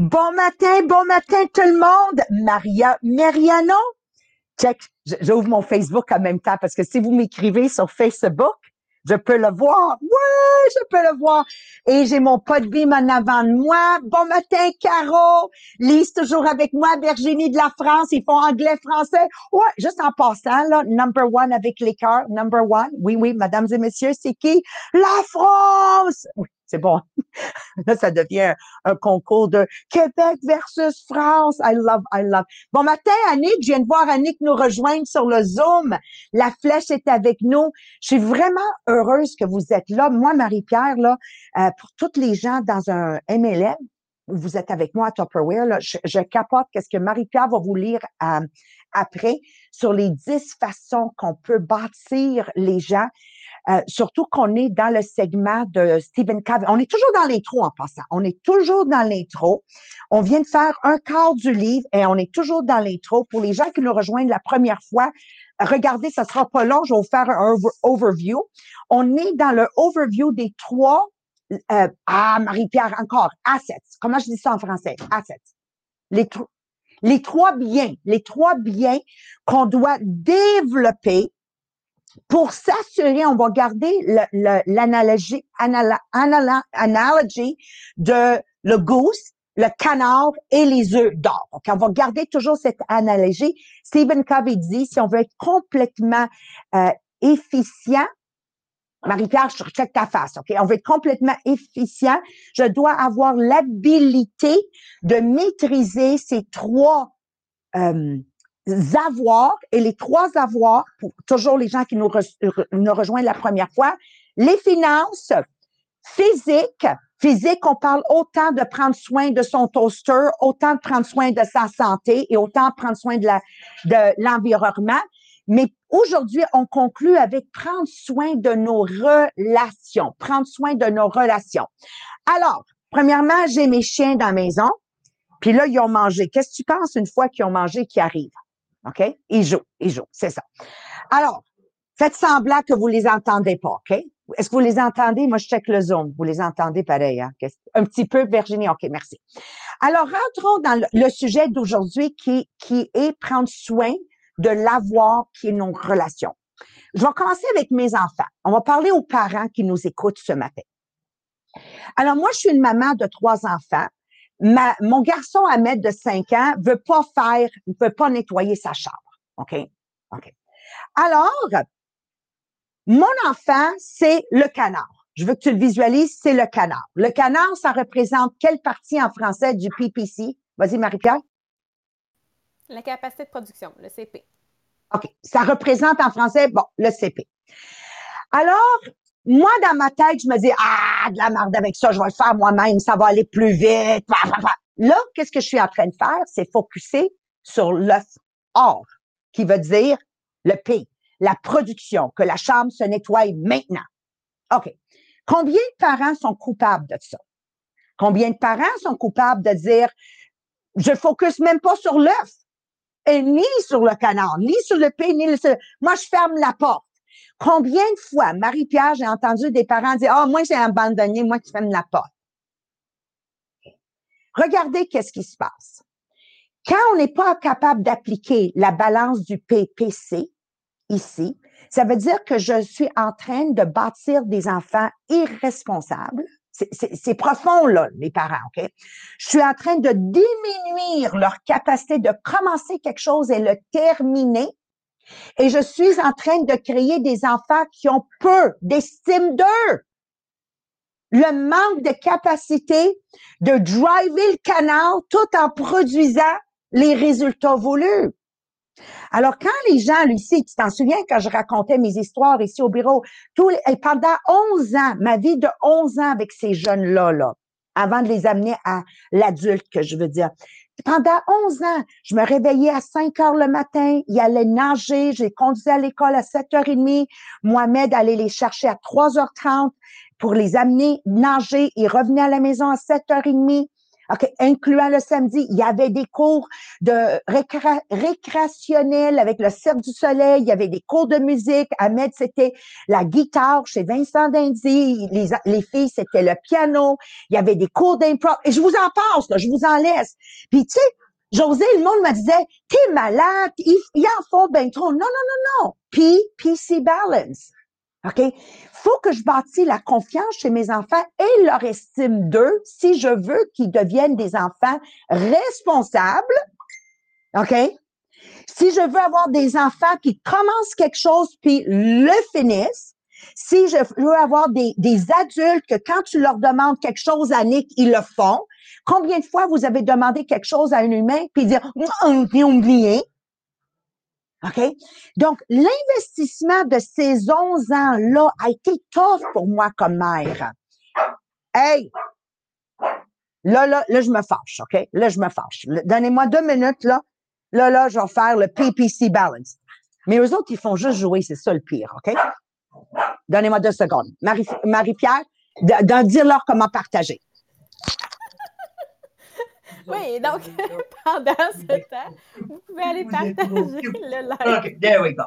Bon matin, bon matin tout le monde. Maria Mariano. Check, j'ouvre mon Facebook en même temps parce que si vous m'écrivez sur Facebook, je peux le voir. Ouais, je peux le voir. Et j'ai mon podbeam en avant de moi. Bon matin, Caro. Lise toujours avec moi. Virginie de la France. Ils font anglais, français. Ouais, juste en passant, là, number one avec les cœurs. Number one. Oui, oui, mesdames et messieurs, c'est qui? La France! C'est bon. Là, ça devient un, concours de Québec versus France. I love, I love. Bon matin, Annick. Je viens de voir Annick nous rejoindre sur le Zoom. La flèche est avec nous. Je suis vraiment heureuse que vous êtes là. Moi, Marie-Pierre, là, euh, pour toutes les gens dans un MLM, vous êtes avec moi à Tupperware, là, je, capote qu'est-ce que Marie-Pierre va vous lire euh, après sur les dix façons qu'on peut bâtir les gens euh, surtout qu'on est dans le segment de Stephen Covey. On est toujours dans l'intro en passant. On est toujours dans l'intro. On vient de faire un quart du livre et on est toujours dans l'intro. Pour les gens qui nous rejoignent la première fois, regardez, ça sera pas long. Je vais vous faire un overview. On est dans le overview des trois euh, ah, Marie-Pierre, encore, assets. Comment je dis ça en français? Assets. Les, les trois biens, les trois biens qu'on doit développer pour s'assurer, on va garder l'analogie analogie de le goose, le canard et les œufs d'or. Donc, on va garder toujours cette analogie. Stephen Covey dit, si on veut être complètement euh, efficient, Marie-Pierre, je check ta face, OK? On veut être complètement efficient. Je dois avoir l'habilité de maîtriser ces trois euh, avoirs et les trois avoirs, pour toujours les gens qui nous, rejoignent la première fois, les finances, physique, physique, on parle autant de prendre soin de son toaster, autant de prendre soin de sa santé et autant de prendre soin de la, de l'environnement. Mais aujourd'hui, on conclut avec prendre soin de nos relations, prendre soin de nos relations. Alors, premièrement, j'ai mes chiens dans la maison. Puis là, ils ont mangé. Qu'est-ce que tu penses une fois qu'ils ont mangé, qu'ils arrivent? OK? Ils jouent, ils jouent, c'est ça. Alors, faites semblant que vous les entendez pas, OK? Est-ce que vous les entendez? Moi, je check le Zoom. Vous les entendez pareil, hein? Un petit peu, Virginie. OK, merci. Alors, rentrons dans le, sujet d'aujourd'hui qui, qui est prendre soin de l'avoir qui est nos relations. Je vais commencer avec mes enfants. On va parler aux parents qui nous écoutent ce matin. Alors, moi, je suis une maman de trois enfants mon garçon Ahmed de 5 ans veut pas faire, veut pas nettoyer sa chambre. OK? OK. Alors, mon enfant, c'est le canard. Je veux que tu le visualises, c'est le canard. Le canard, ça représente quelle partie en français du PPC? Vas-y, Marie-Pierre. La capacité de production, le CP. OK. Ça représente en français, bon, le CP. Alors, moi, dans ma tête, je me dis, ah, de la merde avec ça, je vais le faire moi-même, ça va aller plus vite. Là, qu'est-ce que je suis en train de faire? C'est focuser sur l'œuf or, qui veut dire le P, la production, que la chambre se nettoie maintenant. OK. Combien de parents sont coupables de ça? Combien de parents sont coupables de dire, je focus même pas sur l'œuf, ni sur le canard, ni sur le P, ni le... Moi, je ferme la porte. Combien de fois, Marie-Pierre, j'ai entendu des parents dire, ah, moi, j'ai abandonné, moi qui ferme la porte. Regardez qu'est-ce qui se passe. Quand on n'est pas capable d'appliquer la balance du PPC ici, ça veut dire que je suis en train de bâtir des enfants irresponsables. C'est profond, là, les parents, OK? Je suis en train de diminuer leur capacité de commencer quelque chose et le terminer et je suis en train de créer des enfants qui ont peu d'estime d'eux. Le manque de capacité de driver le canal tout en produisant les résultats voulus. Alors, quand les gens, Lucie, tu t'en souviens quand je racontais mes histoires ici au bureau, tous et pendant 11 ans, ma vie de 11 ans avec ces jeunes-là, là, avant de les amener à l'adulte, que je veux dire. Pendant 11 ans, je me réveillais à 5 heures le matin, il allait nager, j'ai conduit à l'école à 7h30, Mohamed allait les chercher à 3h30 pour les amener nager, il revenait à la maison à 7h30. OK, incluant le samedi, il y avait des cours de récréationnels avec le Cercle du Soleil, il y avait des cours de musique. Ahmed, c'était la guitare chez Vincent Dindy. Les, les filles, c'était le piano. Il y avait des cours d'impro. Et je vous en passe, je vous en laisse. Puis, tu sais, José, le monde me disait, t'es malade, ils, en font bien trop. Non, non, non, non. P, PC Balance. OK? Faut que je bâtis la confiance chez mes enfants et leur estime d'eux si je veux qu'ils deviennent des enfants responsables. OK? Si je veux avoir des enfants qui commencent quelque chose puis le finissent, si je veux avoir des, des adultes que quand tu leur demandes quelque chose à Nick, ils le font. Combien de fois vous avez demandé quelque chose à un humain puis dire, j'ai oublié. OK? Donc, l'investissement de ces 11 ans-là a été tough pour moi comme mère. Hey! Là, là, là, je me fâche, OK? Là, je me fâche. Donnez-moi deux minutes, là. Là, là, je vais faire le PPC balance. Mais eux autres, ils font juste jouer, c'est ça le pire, OK? Donnez-moi deux secondes. Marie-Pierre, Marie d'en dire-leur comment partager. Oui, donc pendant ce temps, vous pouvez aller partager le live. OK, there we go.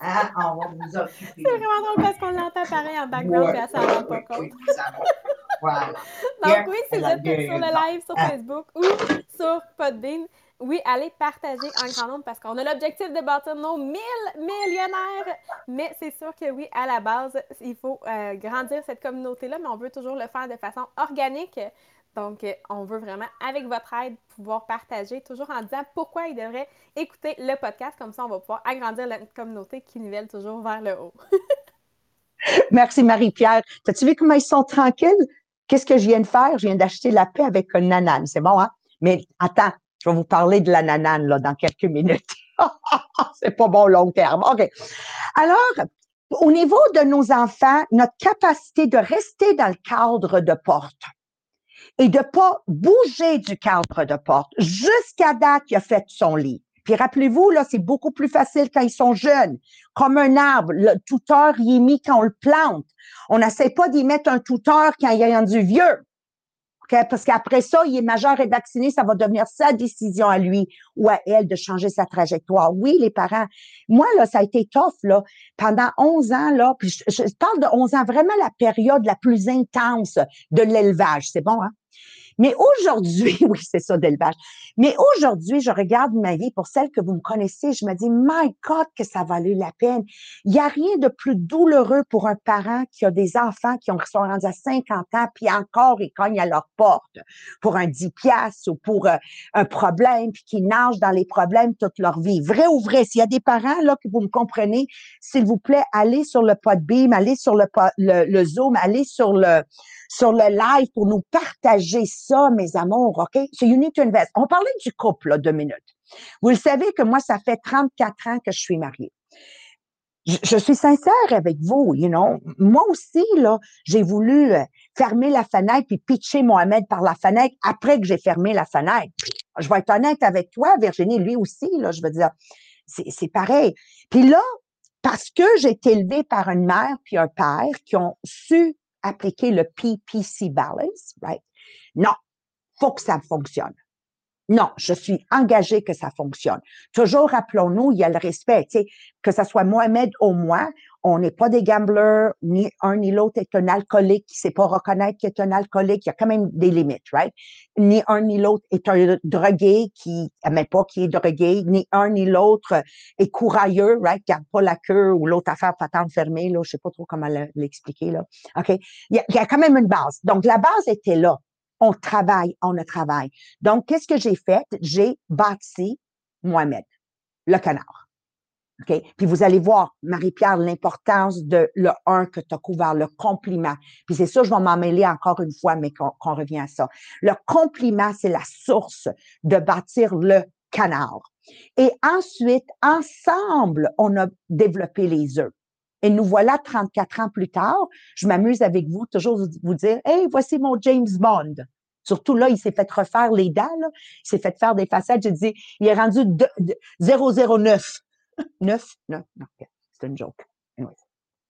Ah, on va vous occuper. C'est vraiment drôle parce qu'on l'entend pareil en background et elle s'en rend pas compte. Donc oui, si vous êtes sur le live sur ah. Facebook ou sur Podbean, oui, allez partager en grand nombre parce qu'on a l'objectif de bâtir nos 1000 millionnaires. Mais c'est sûr que oui, à la base, il faut euh, grandir cette communauté-là, mais on veut toujours le faire de façon organique. Donc, euh, on veut vraiment, avec votre aide, pouvoir partager, toujours en disant pourquoi ils devraient écouter le podcast. Comme ça, on va pouvoir agrandir la communauté qui nivelle toujours vers le haut. Merci, Marie-Pierre. As-tu vu comment ils sont tranquilles? Qu'est-ce que je viens de faire? Je viens d'acheter la paix avec un nanane. C'est bon, hein? Mais attends, je vais vous parler de la nanane dans quelques minutes. C'est pas bon long terme. OK. Alors, au niveau de nos enfants, notre capacité de rester dans le cadre de porte, et de pas bouger du cadre de porte jusqu'à date qu'il a fait son lit. Puis rappelez-vous, là, c'est beaucoup plus facile quand ils sont jeunes. Comme un arbre, le tuteur y est mis quand on le plante. On n'essaie pas d'y mettre un tuteur quand il est rendu vieux. Parce qu'après ça, il est majeur et vacciné, ça va devenir sa décision à lui ou à elle de changer sa trajectoire. Oui, les parents. Moi, là, ça a été tough, là. Pendant 11 ans, là, puis je, je parle de 11 ans, vraiment la période la plus intense de l'élevage. C'est bon, hein? Mais aujourd'hui, oui, c'est ça d'élevage. Mais aujourd'hui, je regarde ma vie pour celle que vous me connaissez, je me dis, my God, que ça valait la peine. Il n'y a rien de plus douloureux pour un parent qui a des enfants qui sont rendus à 50 ans, puis encore, ils cognent à leur porte pour un 10 piastres ou pour euh, un problème, puis qui nagent dans les problèmes toute leur vie. Vrai ou vrai? S'il y a des parents, là, que vous me comprenez, s'il vous plaît, allez sur le Podbeam, allez sur le, le, le Zoom, allez sur le, sur le live pour nous partager ça, mes amours, OK? So you need to invest. On parlait du couple, là, deux minutes. Vous le savez que moi, ça fait 34 ans que je suis mariée. Je, suis sincère avec vous, you know. Moi aussi, là, j'ai voulu euh, fermer la fenêtre puis pitcher Mohamed par la fenêtre après que j'ai fermé la fenêtre. Je vais être honnête avec toi, Virginie, lui aussi, là, je veux dire, c'est pareil. Puis là, parce que j'ai été élevée par une mère puis un père qui ont su appliquer le PPC balance, right? Non, faut que ça fonctionne. Non, je suis engagée que ça fonctionne. Toujours rappelons-nous, il y a le respect, que ce soit Mohamed ou moi, on n'est pas des gamblers, ni un ni l'autre est un alcoolique qui ne sait pas reconnaître qu'il est un alcoolique. Il y a quand même des limites, right? Ni un ni l'autre est un drogué qui n'aime pas qu'il est drogué, ni un ni l'autre est courailleux, right? Garde pas la queue ou l'autre affaire patente fermée, là. Je sais pas trop comment l'expliquer, là. OK? Il y, a, quand même une base. Donc, la base était là on travaille, on a travaille. Donc, qu'est-ce que j'ai fait? J'ai bâti Mohamed, le canard. Puis vous allez voir, Marie-Pierre, l'importance de le un que tu as couvert, le compliment. Puis c'est ça, je vais m'en mêler encore une fois, mais qu'on revient à ça. Le compliment, c'est la source de bâtir le canard. Et ensuite, ensemble, on a développé les œufs. Et nous voilà 34 ans plus tard. Je m'amuse avec vous, toujours vous dire, hey, voici mon James Bond. Surtout là, il s'est fait refaire les dents, il s'est fait faire des façades. Je dis, il est rendu 009. 9? Non, non, c'est une joke.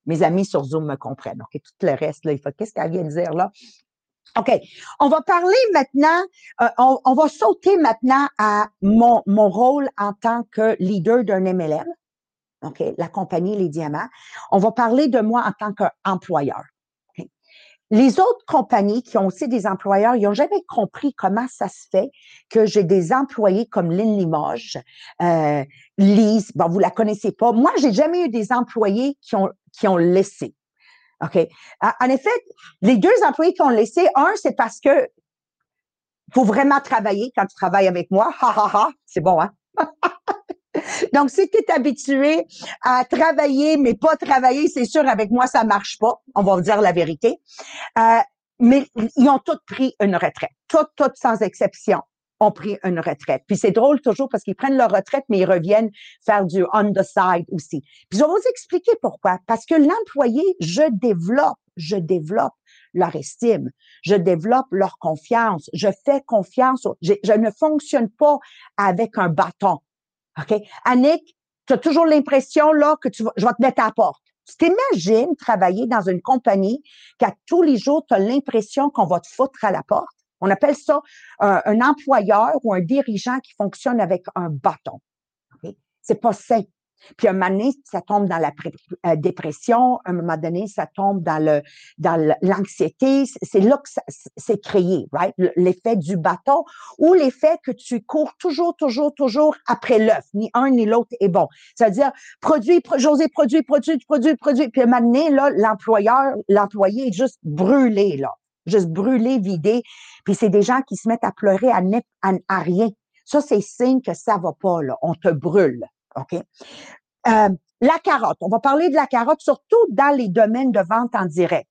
Mes amis sur Zoom me comprennent. OK, tout le reste, là, il faut, qu'est-ce qu'elle vient de dire là? OK. On va parler maintenant, euh, on, va sauter maintenant à mon, mon rôle en tant que leader d'un MLM. OK, la compagnie Les Diamants. On va parler de moi en tant qu'employeur. Les autres compagnies qui ont aussi des employeurs, ils n'ont jamais compris comment ça se fait que j'ai des employés comme Lynn Limoges, euh, Lise, bon, vous la connaissez pas. Moi, j'ai jamais eu des employés qui ont, qui ont laissé. OK? En effet, les deux employés qui ont laissé, un, c'est parce que faut vraiment travailler quand tu travailles avec moi. Ha, ha, ha. C'est bon, hein? Donc, si tu es habitué à travailler, mais pas travailler, c'est sûr, avec moi, ça marche pas. On va vous dire la vérité. Euh, mais ils ont tous pris une retraite. Toutes, toutes sans exception ont pris une retraite. Puis c'est drôle toujours parce qu'ils prennent leur retraite, mais ils reviennent faire du on the side aussi. Puis je vais vous expliquer pourquoi. Parce que l'employé, je développe, je développe leur estime, je développe leur confiance, je fais confiance, je, je ne fonctionne pas avec un bâton. OK? Annick, tu as toujours l'impression là que tu vas, je vais te mettre à la porte. Tu t'imagines travailler dans une compagnie qu'à tous les jours, tu as l'impression qu'on va te foutre à la porte? On appelle ça un employeur ou un dirigeant qui fonctionne avec un bâton. Okay? C'est pas sain. Puis à un moment donné, ça tombe dans la euh, dépression, un moment donné, ça tombe dans le dans l'anxiété. C'est là que c'est créé, right? L'effet du bâton ou l'effet que tu cours toujours, toujours, toujours après l'œuf. Ni un ni l'autre est bon. C'est-à-dire, produit, José, produit, produit, produit, produit. Puis à un moment donné, là, l'employeur, l'employé est juste brûlé, là. Juste brûlé, vidé. Puis c'est des gens qui se mettent à pleurer à, à, à rien. Ça, c'est signe que ça va pas, là. On te brûle. OK? Euh, la carotte. On va parler de la carotte, surtout dans les domaines de vente en direct.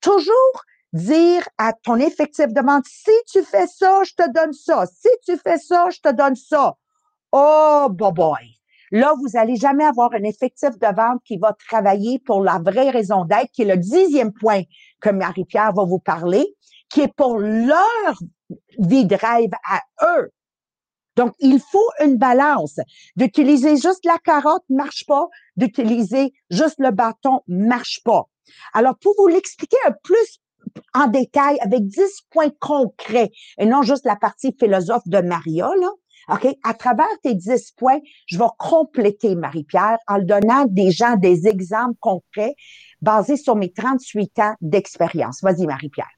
Toujours dire à ton effectif de vente, si tu fais ça, je te donne ça. Si tu fais ça, je te donne ça. Oh, boy, boy. Là, vous n'allez jamais avoir un effectif de vente qui va travailler pour la vraie raison d'être, qui est le dixième point que Marie-Pierre va vous parler, qui est pour leur vie de à eux. Donc, il faut une balance. D'utiliser juste la carotte marche pas, d'utiliser juste le bâton marche pas. Alors, pour vous l'expliquer un plus en détail avec 10 points concrets et non juste la partie philosophe de Maria, là, OK? À travers tes 10 points, je vais compléter, Marie-Pierre, en donnant des gens des exemples concrets basés sur mes 38 ans d'expérience. Vas-y, Marie-Pierre.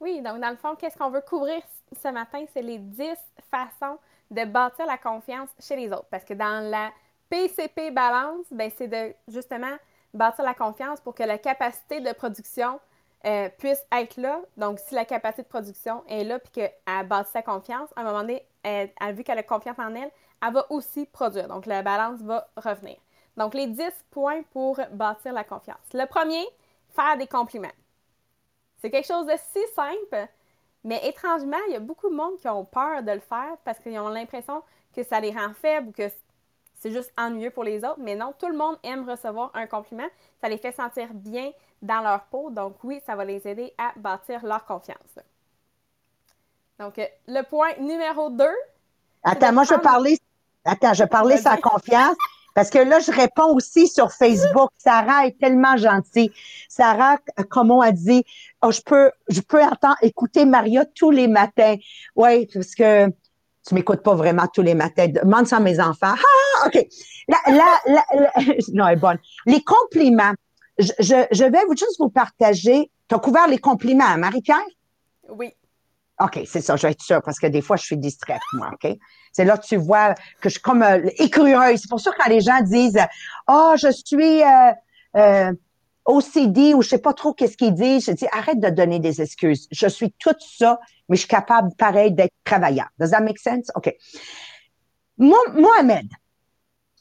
Oui, donc dans le fond, qu'est-ce qu'on veut couvrir ce matin? C'est les 10 façons de bâtir la confiance chez les autres. Parce que dans la PCP balance, ben, c'est de justement bâtir la confiance pour que la capacité de production euh, puisse être là. Donc, si la capacité de production est là puis qu'elle bâtit sa confiance, à un moment donné, elle, elle, vu qu'elle a confiance en elle, elle va aussi produire. Donc, la balance va revenir. Donc, les 10 points pour bâtir la confiance. Le premier, faire des compliments. C'est quelque chose de si simple, mais étrangement, il y a beaucoup de monde qui ont peur de le faire parce qu'ils ont l'impression que ça les rend faibles ou que c'est juste ennuyeux pour les autres. Mais non, tout le monde aime recevoir un compliment. Ça les fait sentir bien dans leur peau. Donc oui, ça va les aider à bâtir leur confiance. Donc, euh, le point numéro 2. Attends, moi, je vais parler. Attends, je parler sans confiance. Parce que là, je réponds aussi sur Facebook. Sarah est tellement gentille. Sarah, comme on a dit, oh, je peux, je peux entendre, écouter Maria tous les matins. Oui, parce que tu m'écoutes pas vraiment tous les matins. Demande ça à mes enfants. Ah, OK. non, elle est bonne. Les compliments. Je, je, vais vous, juste vous partager. Tu as couvert les compliments, hein, Marie-Pierre? Oui. OK, c'est ça, je vais être sûre, parce que des fois, je suis distraite, moi, OK? C'est là que tu vois que je suis comme euh. C'est pour ça que quand les gens disent « Ah, oh, je suis euh, euh, OCD » ou je sais pas trop qu'est-ce qu'ils disent, je dis « Arrête de donner des excuses. Je suis tout ça, mais je suis capable, pareil, d'être travailleur. » Does that make sense? OK. Mohamed,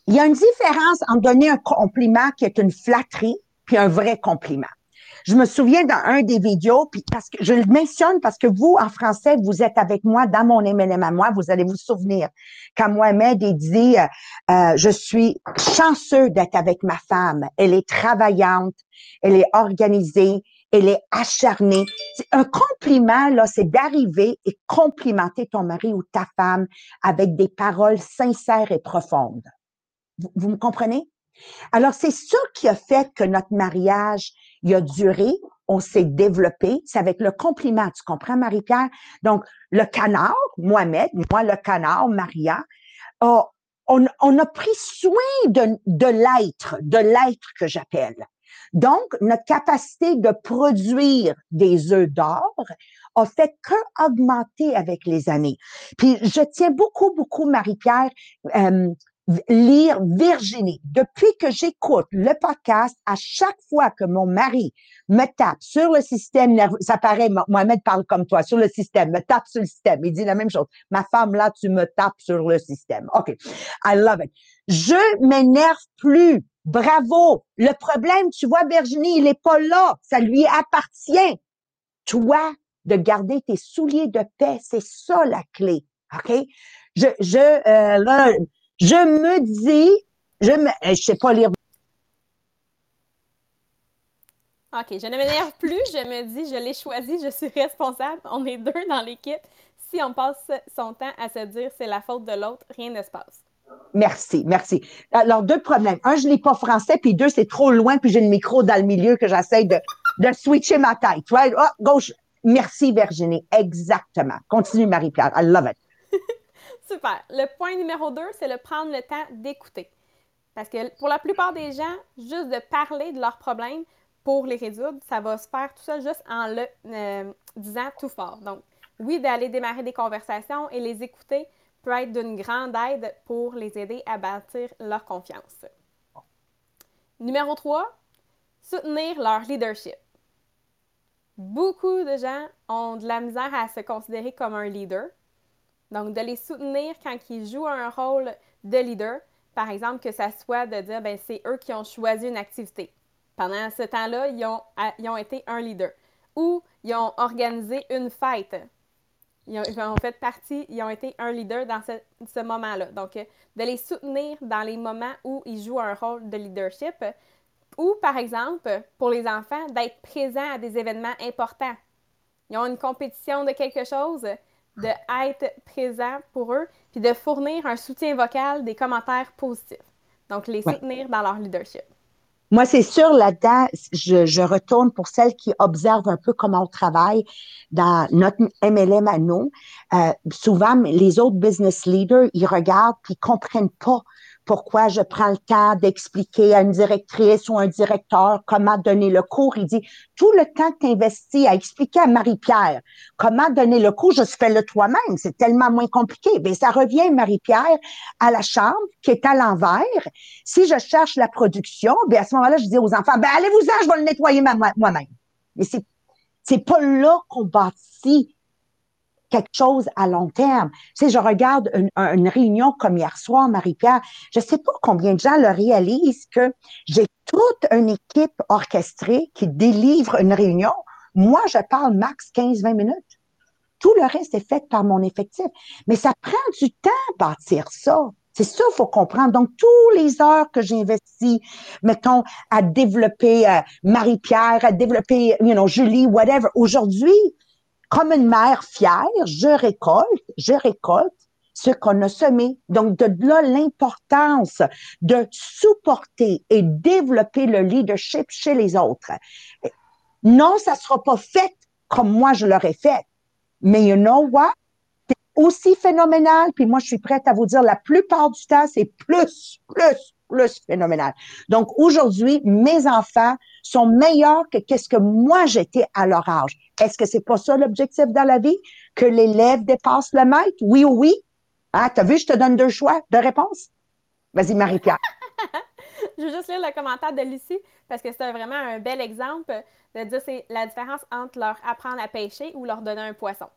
il y a une différence entre donner un compliment qui est une flatterie puis un vrai compliment. Je me souviens dans un des vidéos, puis parce que je le mentionne parce que vous, en français, vous êtes avec moi dans mon MLM à moi, vous allez vous souvenir quand Mohamed a dit euh, euh, Je suis chanceux d'être avec ma femme. Elle est travaillante, elle est organisée, elle est acharnée. Un compliment, là, c'est d'arriver et complimenter ton mari ou ta femme avec des paroles sincères et profondes. vous me comprenez? Alors, c'est ça qui a fait que notre mariage, il a duré on s'est développé, c'est avec le compliment, tu comprends, Marie-Pierre? Donc, le canard, Mohamed, moi, le canard, Maria, on, a pris soin de, l'être, de l'être que j'appelle. Donc, notre capacité de produire des œufs d'or a fait qu'augmenter avec les années. Puis, je tiens beaucoup, beaucoup, Marie-Pierre, euh, lire Virginie. Depuis que j'écoute le podcast, à chaque fois que mon mari me tape sur le système nerveux, ça paraît, Mohamed parle comme toi, sur le système, me tape sur le système, il dit la même chose. Ma femme, là, tu me tapes sur le système. OK. I love it. Je m'énerve plus. Bravo. Le problème, tu vois, Virginie, il est pas là. Ça lui appartient. Toi, de garder tes souliers de paix, c'est ça la clé. OK? Je, je, euh, je me dis, je me, je sais pas lire. OK, je ne m'énerve plus, je me dis, je l'ai choisi, je suis responsable, on est deux dans l'équipe. Si on passe son temps à se dire c'est la faute de l'autre, rien ne se passe. Merci, merci. Alors, deux problèmes. Un, je n'ai pas français, puis deux, c'est trop loin, puis j'ai le micro dans le milieu que j'essaie de, de switcher ma tête. Vois, oh, gauche. Merci, Virginie. Exactement. Continue, Marie-Pierre. I love it. Super. Le point numéro deux, c'est le prendre le temps d'écouter. Parce que pour la plupart des gens, juste de parler de leurs problèmes pour les résoudre, ça va se faire tout ça juste en le euh, disant tout fort. Donc, oui, d'aller démarrer des conversations et les écouter peut être d'une grande aide pour les aider à bâtir leur confiance. Numéro 3, soutenir leur leadership. Beaucoup de gens ont de la misère à se considérer comme un leader donc, de les soutenir quand ils jouent un rôle de leader. Par exemple, que ça soit de dire, ben c'est eux qui ont choisi une activité. Pendant ce temps-là, ils ont, ils ont été un leader. Ou ils ont organisé une fête. Ils ont, fait partie, ils ont été un leader dans ce, ce moment-là. Donc, de les soutenir dans les moments où ils jouent un rôle de leadership. Ou, par exemple, pour les enfants, d'être présents à des événements importants. Ils ont une compétition de quelque chose, de être présent pour eux, puis de fournir un soutien vocal, des commentaires positifs. Donc, les soutenir dans leur leadership. Moi, c'est sûr, là-dedans, je, je, retourne pour celles qui observent un peu comment on travaille dans notre MLM à nous. Euh, souvent, les autres business leaders, ils regardent puis ils comprennent pas pourquoi je prends le temps d'expliquer à une directrice ou un directeur comment donner le cours. Il dit, tout le temps que tu investis à expliquer à Marie-Pierre comment donner le cours, je fais-le toi-même. C'est tellement moins compliqué. Mais ça revient, Marie-Pierre, à la chambre qui est à l'envers. Si je cherche la production, bien à ce moment-là, je dis aux enfants, ben allez-vous-en, je vais le nettoyer moi-même. Mais c'est, c'est pas là qu'on bâtit quelque chose à long terme. Tu sais, je regarde une, réunion comme hier soir, Marie-Pierre, je sais pas combien de gens le réalisent que j'ai toute une équipe orchestrée qui délivre une réunion. Moi, je parle max 15-20 minutes. Tout le reste est fait par mon effectif. Mais ça prend du temps bâtir ça. C'est ça, faut comprendre. Donc, tous les heures que j'investis, mettons, à développer euh, Marie-Pierre, à développer, you know, Julie, whatever, aujourd'hui, comme une mère fière, je récolte, je récolte ce qu'on a semé. Donc, de là, l'importance de supporter et développer le leadership chez les autres. Non, ça sera pas fait comme moi je l'aurais fait. Mais you know what? Aussi phénoménal. Puis moi, je suis prête à vous dire, la plupart du temps, c'est plus, plus, plus phénoménal. Donc, aujourd'hui, mes enfants sont meilleurs que qu'est-ce que moi j'étais à leur âge. Est-ce que c'est pas ça l'objectif dans la vie? Que l'élève dépasse le maître? Oui ou oui? Ah, t'as vu, je te donne deux choix de réponse? Vas-y, Marie-Pierre. je veux juste lire le commentaire de Lucie parce que c'est vraiment un bel exemple de dire c'est la différence entre leur apprendre à pêcher ou leur donner un poisson.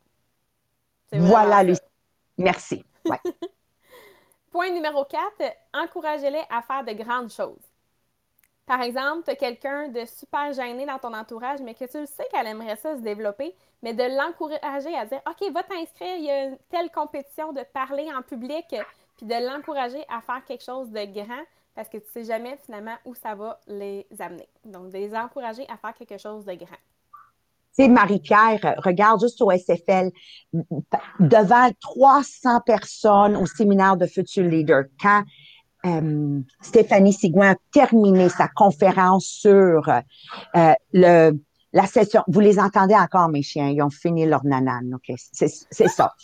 Voilà, Lucie. Merci. Point numéro 4, encouragez-les à faire de grandes choses. Par exemple, tu as quelqu'un de super gêné dans ton entourage, mais que tu le sais qu'elle aimerait ça se développer, mais de l'encourager à dire OK, va t'inscrire, il y a une telle compétition de parler en public, puis de l'encourager à faire quelque chose de grand parce que tu ne sais jamais finalement où ça va les amener. Donc, de les encourager à faire quelque chose de grand. Tu sais, Marie-Pierre, regarde juste au SFL, devant 300 personnes au séminaire de Future Leader, quand euh, Stéphanie Sigouin a terminé sa conférence sur euh, le la session, vous les entendez encore, mes chiens, ils ont fini leur nanane, OK? C'est ça.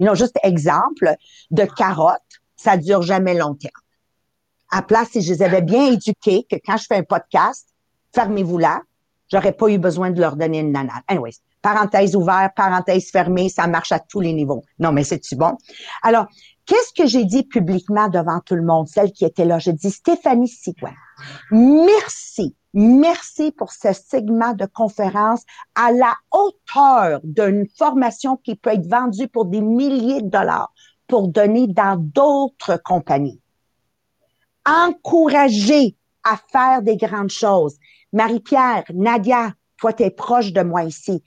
Ils ont juste exemple de carottes, ça dure jamais longtemps. À place, si je les avais bien éduqués, que quand je fais un podcast, fermez-vous là, j'aurais pas eu besoin de leur donner une nanane. Anyways, parenthèse ouverte, parenthèse fermée, ça marche à tous les niveaux. Non, mais c'est-tu bon? Alors, qu'est-ce que j'ai dit publiquement devant tout le monde, celle qui était là? J'ai dit, Stéphanie Sigouin, merci, merci pour ce segment de conférence à la hauteur d'une formation qui peut être vendue pour des milliers de dollars pour donner dans d'autres compagnies. Encourager à faire des grandes choses. Marie-Pierre, Nadia, toi, tu es proche de moi ici.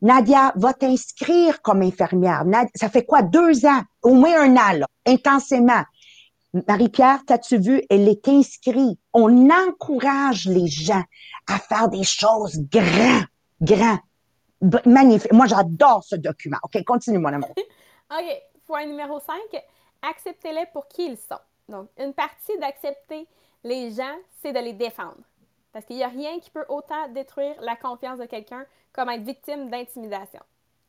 Nadia, va t'inscrire comme infirmière. ça fait quoi, deux ans, au moins un an, là, intensément. Marie-Pierre, t'as-tu vu, elle est inscrite. On encourage les gens à faire des choses grands, grands, magnifiques. Moi, j'adore ce document. OK, continue, mon amour. OK, point numéro 5, acceptez-les pour qui ils sont. Donc, une partie d'accepter les gens, c'est de les défendre. Parce qu'il n'y a rien qui peut autant détruire la confiance de quelqu'un comme être victime d'intimidation.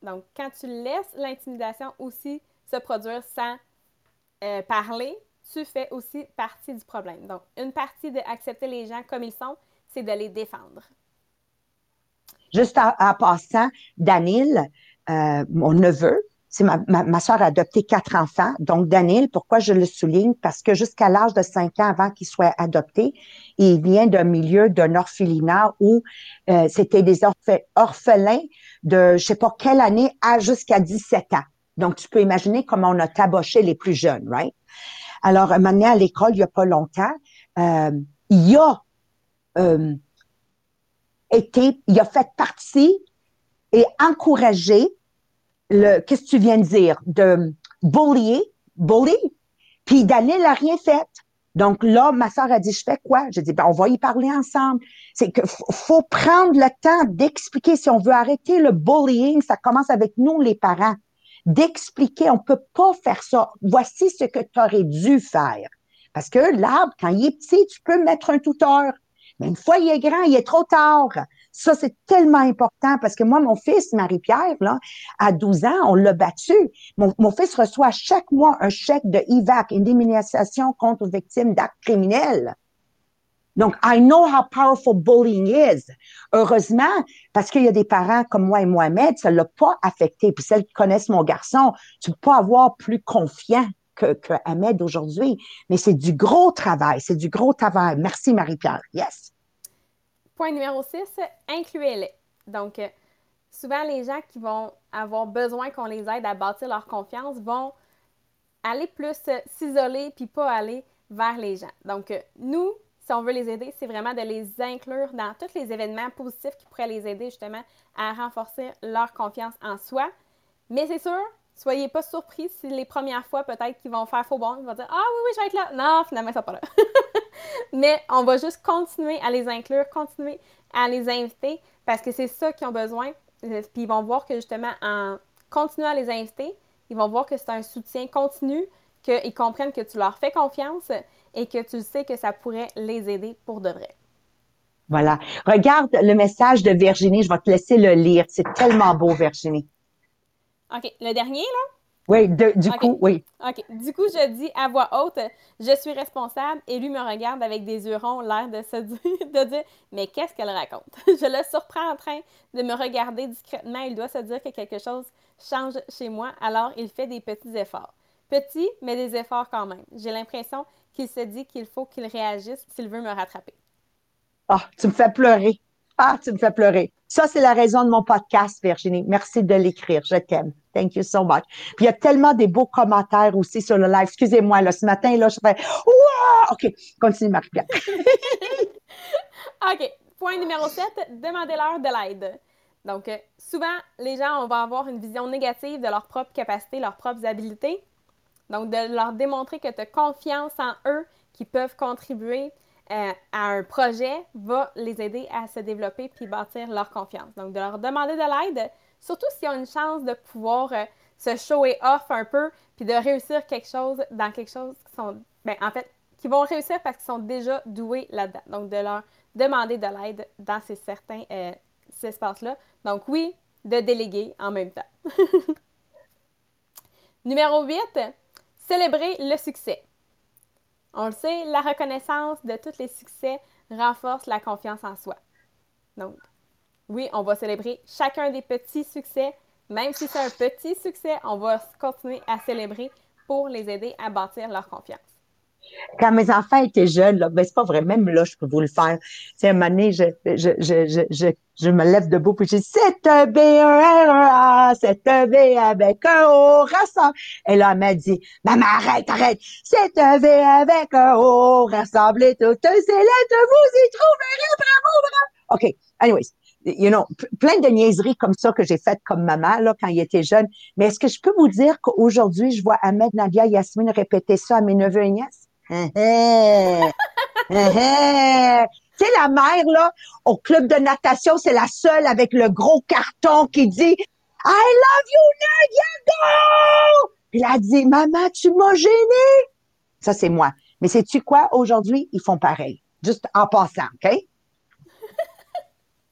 Donc, quand tu laisses l'intimidation aussi se produire sans euh, parler, tu fais aussi partie du problème. Donc, une partie d'accepter les gens comme ils sont, c'est de les défendre. Juste en, passant, Danil, euh, mon neveu, c'est ma, ma, soeur a adopté quatre enfants. Donc, Daniel, pourquoi je le souligne? Parce que jusqu'à l'âge de cinq ans avant qu'il soit adopté, il vient d'un milieu d'un orphelinat où euh, c'était des orphelins de je sais pas quelle année à jusqu'à 17 ans. Donc, tu peux imaginer comment on a taboché les plus jeunes, right? Alors, un à l'école, il n'y a pas longtemps, euh, il a euh, été, il a fait partie et encouragé le, qu'est-ce que tu viens de dire, de bullier, bully, puis Daniel n'a rien fait. Donc là, ma soeur a dit, je fais quoi? J'ai dit, ben, on va y parler ensemble. C'est que faut prendre le temps d'expliquer si on veut arrêter le bullying, ça commence avec nous, les parents. D'expliquer, on peut pas faire ça. Voici ce que tu aurais dû faire. Parce que l'arbre, quand il est petit, tu peux mettre un tuteur. Mais une fois il est grand, il est trop tard. Ça, c'est tellement important parce que moi, mon fils, Marie-Pierre, là, à 12 ans, on l'a battu. Mon, mon, fils reçoit chaque mois un chèque de IVAC, indemnisation contre victimes d'actes criminels. Donc, I know how powerful bullying is. Heureusement, parce qu'il y a des parents comme moi et Mohamed, ça l'a pas affecté. Puis celles qui connaissent mon garçon, tu peux pas avoir plus confiant que, que Ahmed aujourd'hui. Mais c'est du gros travail, c'est du gros travail. Merci Marie-Pierre. Yes. Point numéro 6, incluez-les. Donc, euh, souvent, les gens qui vont avoir besoin qu'on les aide à bâtir leur confiance vont aller plus euh, s'isoler puis pas aller vers les gens. Donc, euh, nous, si on veut les aider, c'est vraiment de les inclure dans tous les événements positifs qui pourraient les aider justement à renforcer leur confiance en soi. Mais c'est sûr, soyez pas surpris si les premières fois, peut-être qu'ils vont faire faux bon, ils vont dire Ah oui, oui, je vais être là. Non, finalement, ça pas là. Mais on va juste continuer à les inclure, continuer à les inviter parce que c'est ça qu'ils ont besoin. Euh, puis ils vont voir que justement, en continuant à les inviter, ils vont voir que c'est un soutien continu, qu'ils comprennent que tu leur fais confiance et que tu sais que ça pourrait les aider pour de vrai. Voilà. Regarde le message de Virginie. Je vais te laisser le lire. C'est tellement beau, Virginie. OK. Le dernier, là? Oui, du coup, oui. OK. Du coup, je dis à voix haute, je suis responsable et lui me regarde avec des yeux ronds, l'air de se dire, de dire, mais qu'est-ce qu'elle raconte? je le surprends en train de me regarder discrètement. Il doit se dire que quelque chose change chez moi, alors il fait des petits efforts. Petits, mais des efforts quand même. J'ai l'impression qu'il se dit qu'il faut qu'il réagisse s'il veut me rattraper. Ah, tu me fais pleurer. Ah, tu me fais pleurer. Ça, c'est la raison de mon podcast, Virginie. Merci de l'écrire. Je t'aime. Thank you so much. Puis il y a tellement des beaux commentaires aussi sur le live. Excusez-moi, là, ce matin, là, je fais Ouah! OK, continue, Marie-Pierre. OK. Point numéro 7, demandez-leur de l'aide. Donc, euh, souvent, les gens, on va avoir une vision négative de leurs propres capacités, leurs propres habiletés. Donc, de leur démontrer que tu as confiance en eux, qui peuvent contribuer euh, à un projet, va les aider à se développer puis bâtir leur confiance. Donc, de leur demander de l'aide, Surtout s'ils ont une chance de pouvoir euh, se show et off un peu, puis de réussir quelque chose dans quelque chose qui sont, ben, en fait, qui vont réussir parce qu'ils sont déjà doués là-dedans. Donc, de leur demander de l'aide dans ces certains, euh, espaces-là. Donc oui, de déléguer en même temps. Numéro 8, célébrer le succès. On le sait, la reconnaissance de tous les succès renforce la confiance en soi. Donc, oui, on va célébrer chacun des petits succès. Même si c'est un petit succès, on va continuer à célébrer pour les aider à bâtir leur confiance. Quand mes enfants étaient jeunes, là, ben c'est pas vrai, même là, je peux vous le faire. C'est un moment donné, je, je, je, je, je, me lève debout puis je dis c'est un B, un R, c'est un B avec un O, rassemble. Et là, elle m'a dit, maman, arrête, arrête, c'est un V avec un O, rassemblez toutes ces lettres, vous y trouverez, bravo, bravo. OK, anyways you know, plein de niaiseries comme ça que j'ai faites comme maman là quand il était jeune. Mais est-ce que je peux vous dire qu'aujourd'hui, je vois Ahmed, Nadia, Yasmine répéter ça à mes neveux et nièces? Hein, hein. Hein, tu sais, la mère, là, au club de natation, c'est la seule avec le gros carton qui dit I love you, Nadia, go! Puis elle a dit, maman, tu m'as gêné. Ça, c'est moi. Mais sais-tu quoi? Aujourd'hui, ils font pareil. Juste en passant, OK?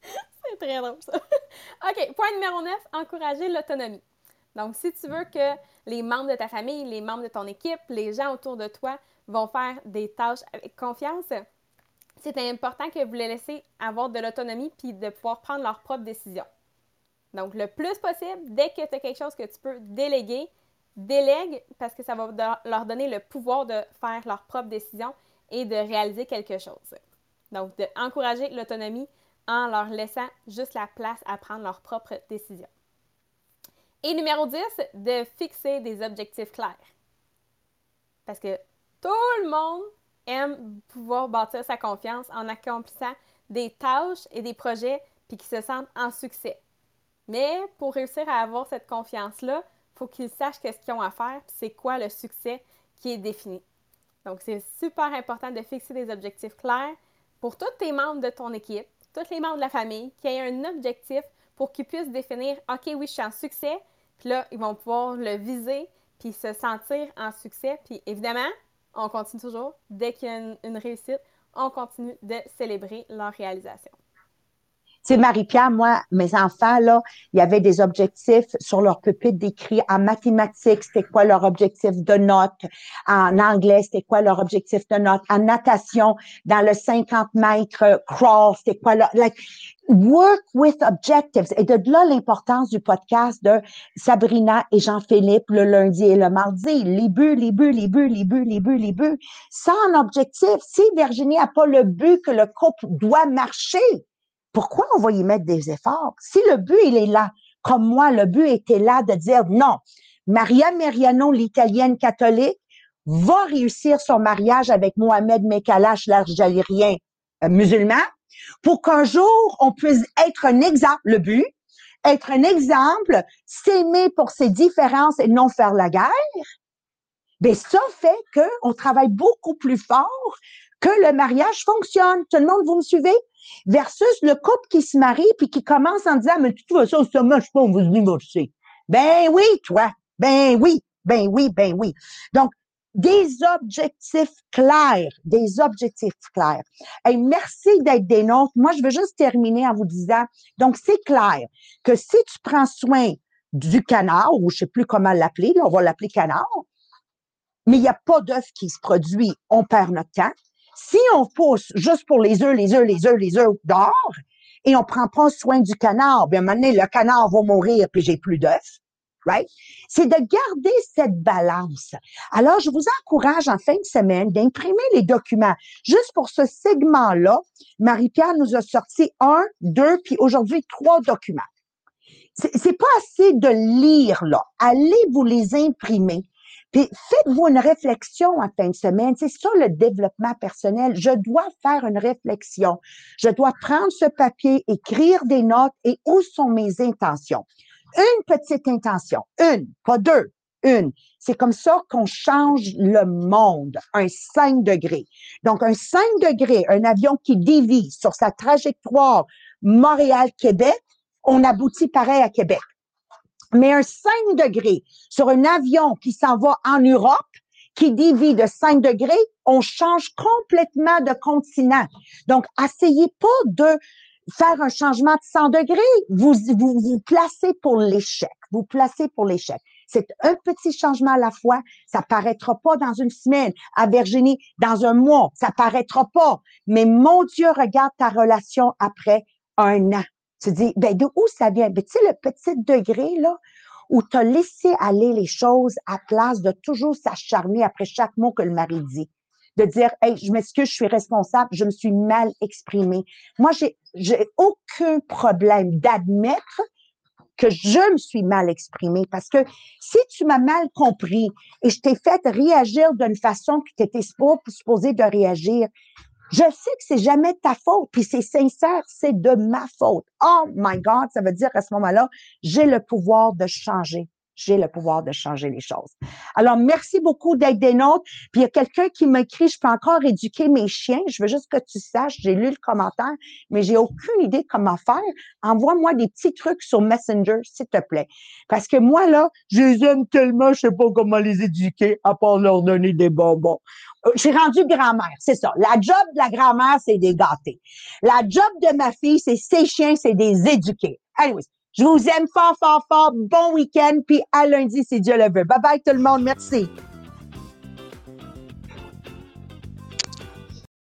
c'est très drôle, ça. OK, point numéro 9, encourager l'autonomie. Donc, si tu veux que les membres de ta famille, les membres de ton équipe, les gens autour de toi vont faire des tâches avec confiance, c'est important que vous les laissez avoir de l'autonomie puis de pouvoir prendre leurs propres décisions. Donc, le plus possible, dès que tu as quelque chose que tu peux déléguer, délègue parce que ça va leur donner le pouvoir de faire leurs propres décisions et de réaliser quelque chose. Donc, d'encourager l'autonomie en leur laissant juste la place à prendre leurs propres décisions. Et numéro 10, de fixer des objectifs clairs. Parce que tout le monde aime pouvoir bâtir sa confiance en accomplissant des tâches et des projets puis qu'ils se sentent en succès. Mais pour réussir à avoir cette confiance-là, il faut qu'ils sachent qu'est-ce qu'ils ont à faire c'est quoi le succès qui est défini. Donc, c'est super important de fixer des objectifs clairs pour tous tes membres de ton équipe, tous les membres de la famille, qui aient un objectif pour qu'ils puissent définir OK, oui, je suis en succès. Puis là, ils vont pouvoir le viser puis se sentir en succès. Puis évidemment, on continue toujours. Dès qu'il y a une, réussite, on continue de célébrer leur réalisation. C'est Marie-Pierre, moi, mes enfants, là, il y avait des objectifs sur leur pupitre d'écrit en mathématiques, c'était quoi leur objectif de notes, en anglais, c'était quoi leur objectif de notes, en natation, dans le 50 mètres crawl, c'était quoi leur, like, work with objectives. Et de là, l'importance du podcast de Sabrina et Jean-Philippe le lundi et le mardi. Les buts, les buts, les buts, les buts, les buts, les buts. Sans objectif, si Virginie n'a pas le but que le couple doit marcher, pourquoi on va y mettre des efforts? Si le but, il est là, comme moi, le but était là de dire non, Maria Meriano, l'italienne catholique, va réussir son mariage avec Mohamed Mekalash, l'algérien euh, musulman, pour qu'un jour, on puisse être un exemple, le but, être un exemple, s'aimer pour ses différences et non faire la guerre. Mais ça fait qu'on travaille beaucoup plus fort que le mariage fonctionne. Tout le monde, vous me suivez? Versus le couple qui se marie puis qui commence en disant, mais tu vois ça, ça marche pas, on va se divorcer. Ben oui, toi. Ben oui. Ben oui, ben oui. Donc, des objectifs clairs, des objectifs clairs. Et merci d'être des nôtres. Moi, je veux juste terminer en vous disant, donc c'est clair que si tu prends soin du canard, ou je sais plus comment l'appeler, on va l'appeler canard, mais il n'y a pas d'œuf qui se produit, on perd notre temps. Si on pousse juste pour les œufs, les œufs, les œufs, les œufs d'or, et on prend pas soin du canard, bien, à le canard va mourir, puis j'ai plus d'œufs. Right? C'est de garder cette balance. Alors, je vous encourage en fin de semaine d'imprimer les documents. Juste pour ce segment-là, Marie-Pierre nous a sorti un, deux, puis aujourd'hui trois documents. C'est pas assez de lire là. Allez vous les imprimer. Faites-vous une réflexion en fin de semaine. C'est ça le développement personnel. Je dois faire une réflexion. Je dois prendre ce papier, écrire des notes et où sont mes intentions? Une petite intention, une, pas deux, une. C'est comme ça qu'on change le monde, un 5 degrés. Donc, un 5 degrés, un avion qui dévie sur sa trajectoire Montréal-Québec, on aboutit pareil à Québec. Mais un 5 degrés sur un avion qui s'en va en Europe, qui dévie de 5 degrés, on change complètement de continent. Donc, essayez pas de faire un changement de 100 degrés. Vous vous, placez pour l'échec. Vous placez pour l'échec. C'est un petit changement à la fois. Ça paraîtra pas dans une semaine. À Virginie, dans un mois, ça paraîtra pas. Mais mon Dieu, regarde ta relation après un an. Tu dis, ben, de où ça vient? Ben, tu sais, le petit degré, là, où tu as laissé aller les choses à place de toujours s'acharner après chaque mot que le mari dit. De dire, hey, je m'excuse, je suis responsable, je me suis mal exprimée. Moi, j'ai, j'ai aucun problème d'admettre que je me suis mal exprimée parce que si tu m'as mal compris et je t'ai fait réagir d'une façon que tu étais supposé de réagir, je sais que c'est jamais ta faute, puis c'est sincère, c'est de ma faute. Oh my God, ça veut dire à ce moment-là, j'ai le pouvoir de changer j'ai le pouvoir de changer les choses. Alors, merci beaucoup d'être des nôtres. Puis il y a quelqu'un qui m'écrit, je peux encore éduquer mes chiens. Je veux juste que tu saches, j'ai lu le commentaire, mais j'ai aucune idée comment faire. Envoie-moi des petits trucs sur Messenger, s'il te plaît. Parce que moi, là, je les aime tellement, je sais pas comment les éduquer, à part leur donner des bonbons. Euh, j'ai rendu grand-mère, c'est ça. La job de la grand-mère, c'est des gâtés. La job de ma fille, c'est ses chiens, c'est des éduquer. Anyways, je vous aime fort, fort, fort. Bon week-end, puis à lundi, si Dieu le veut. Bye bye tout le monde. Merci.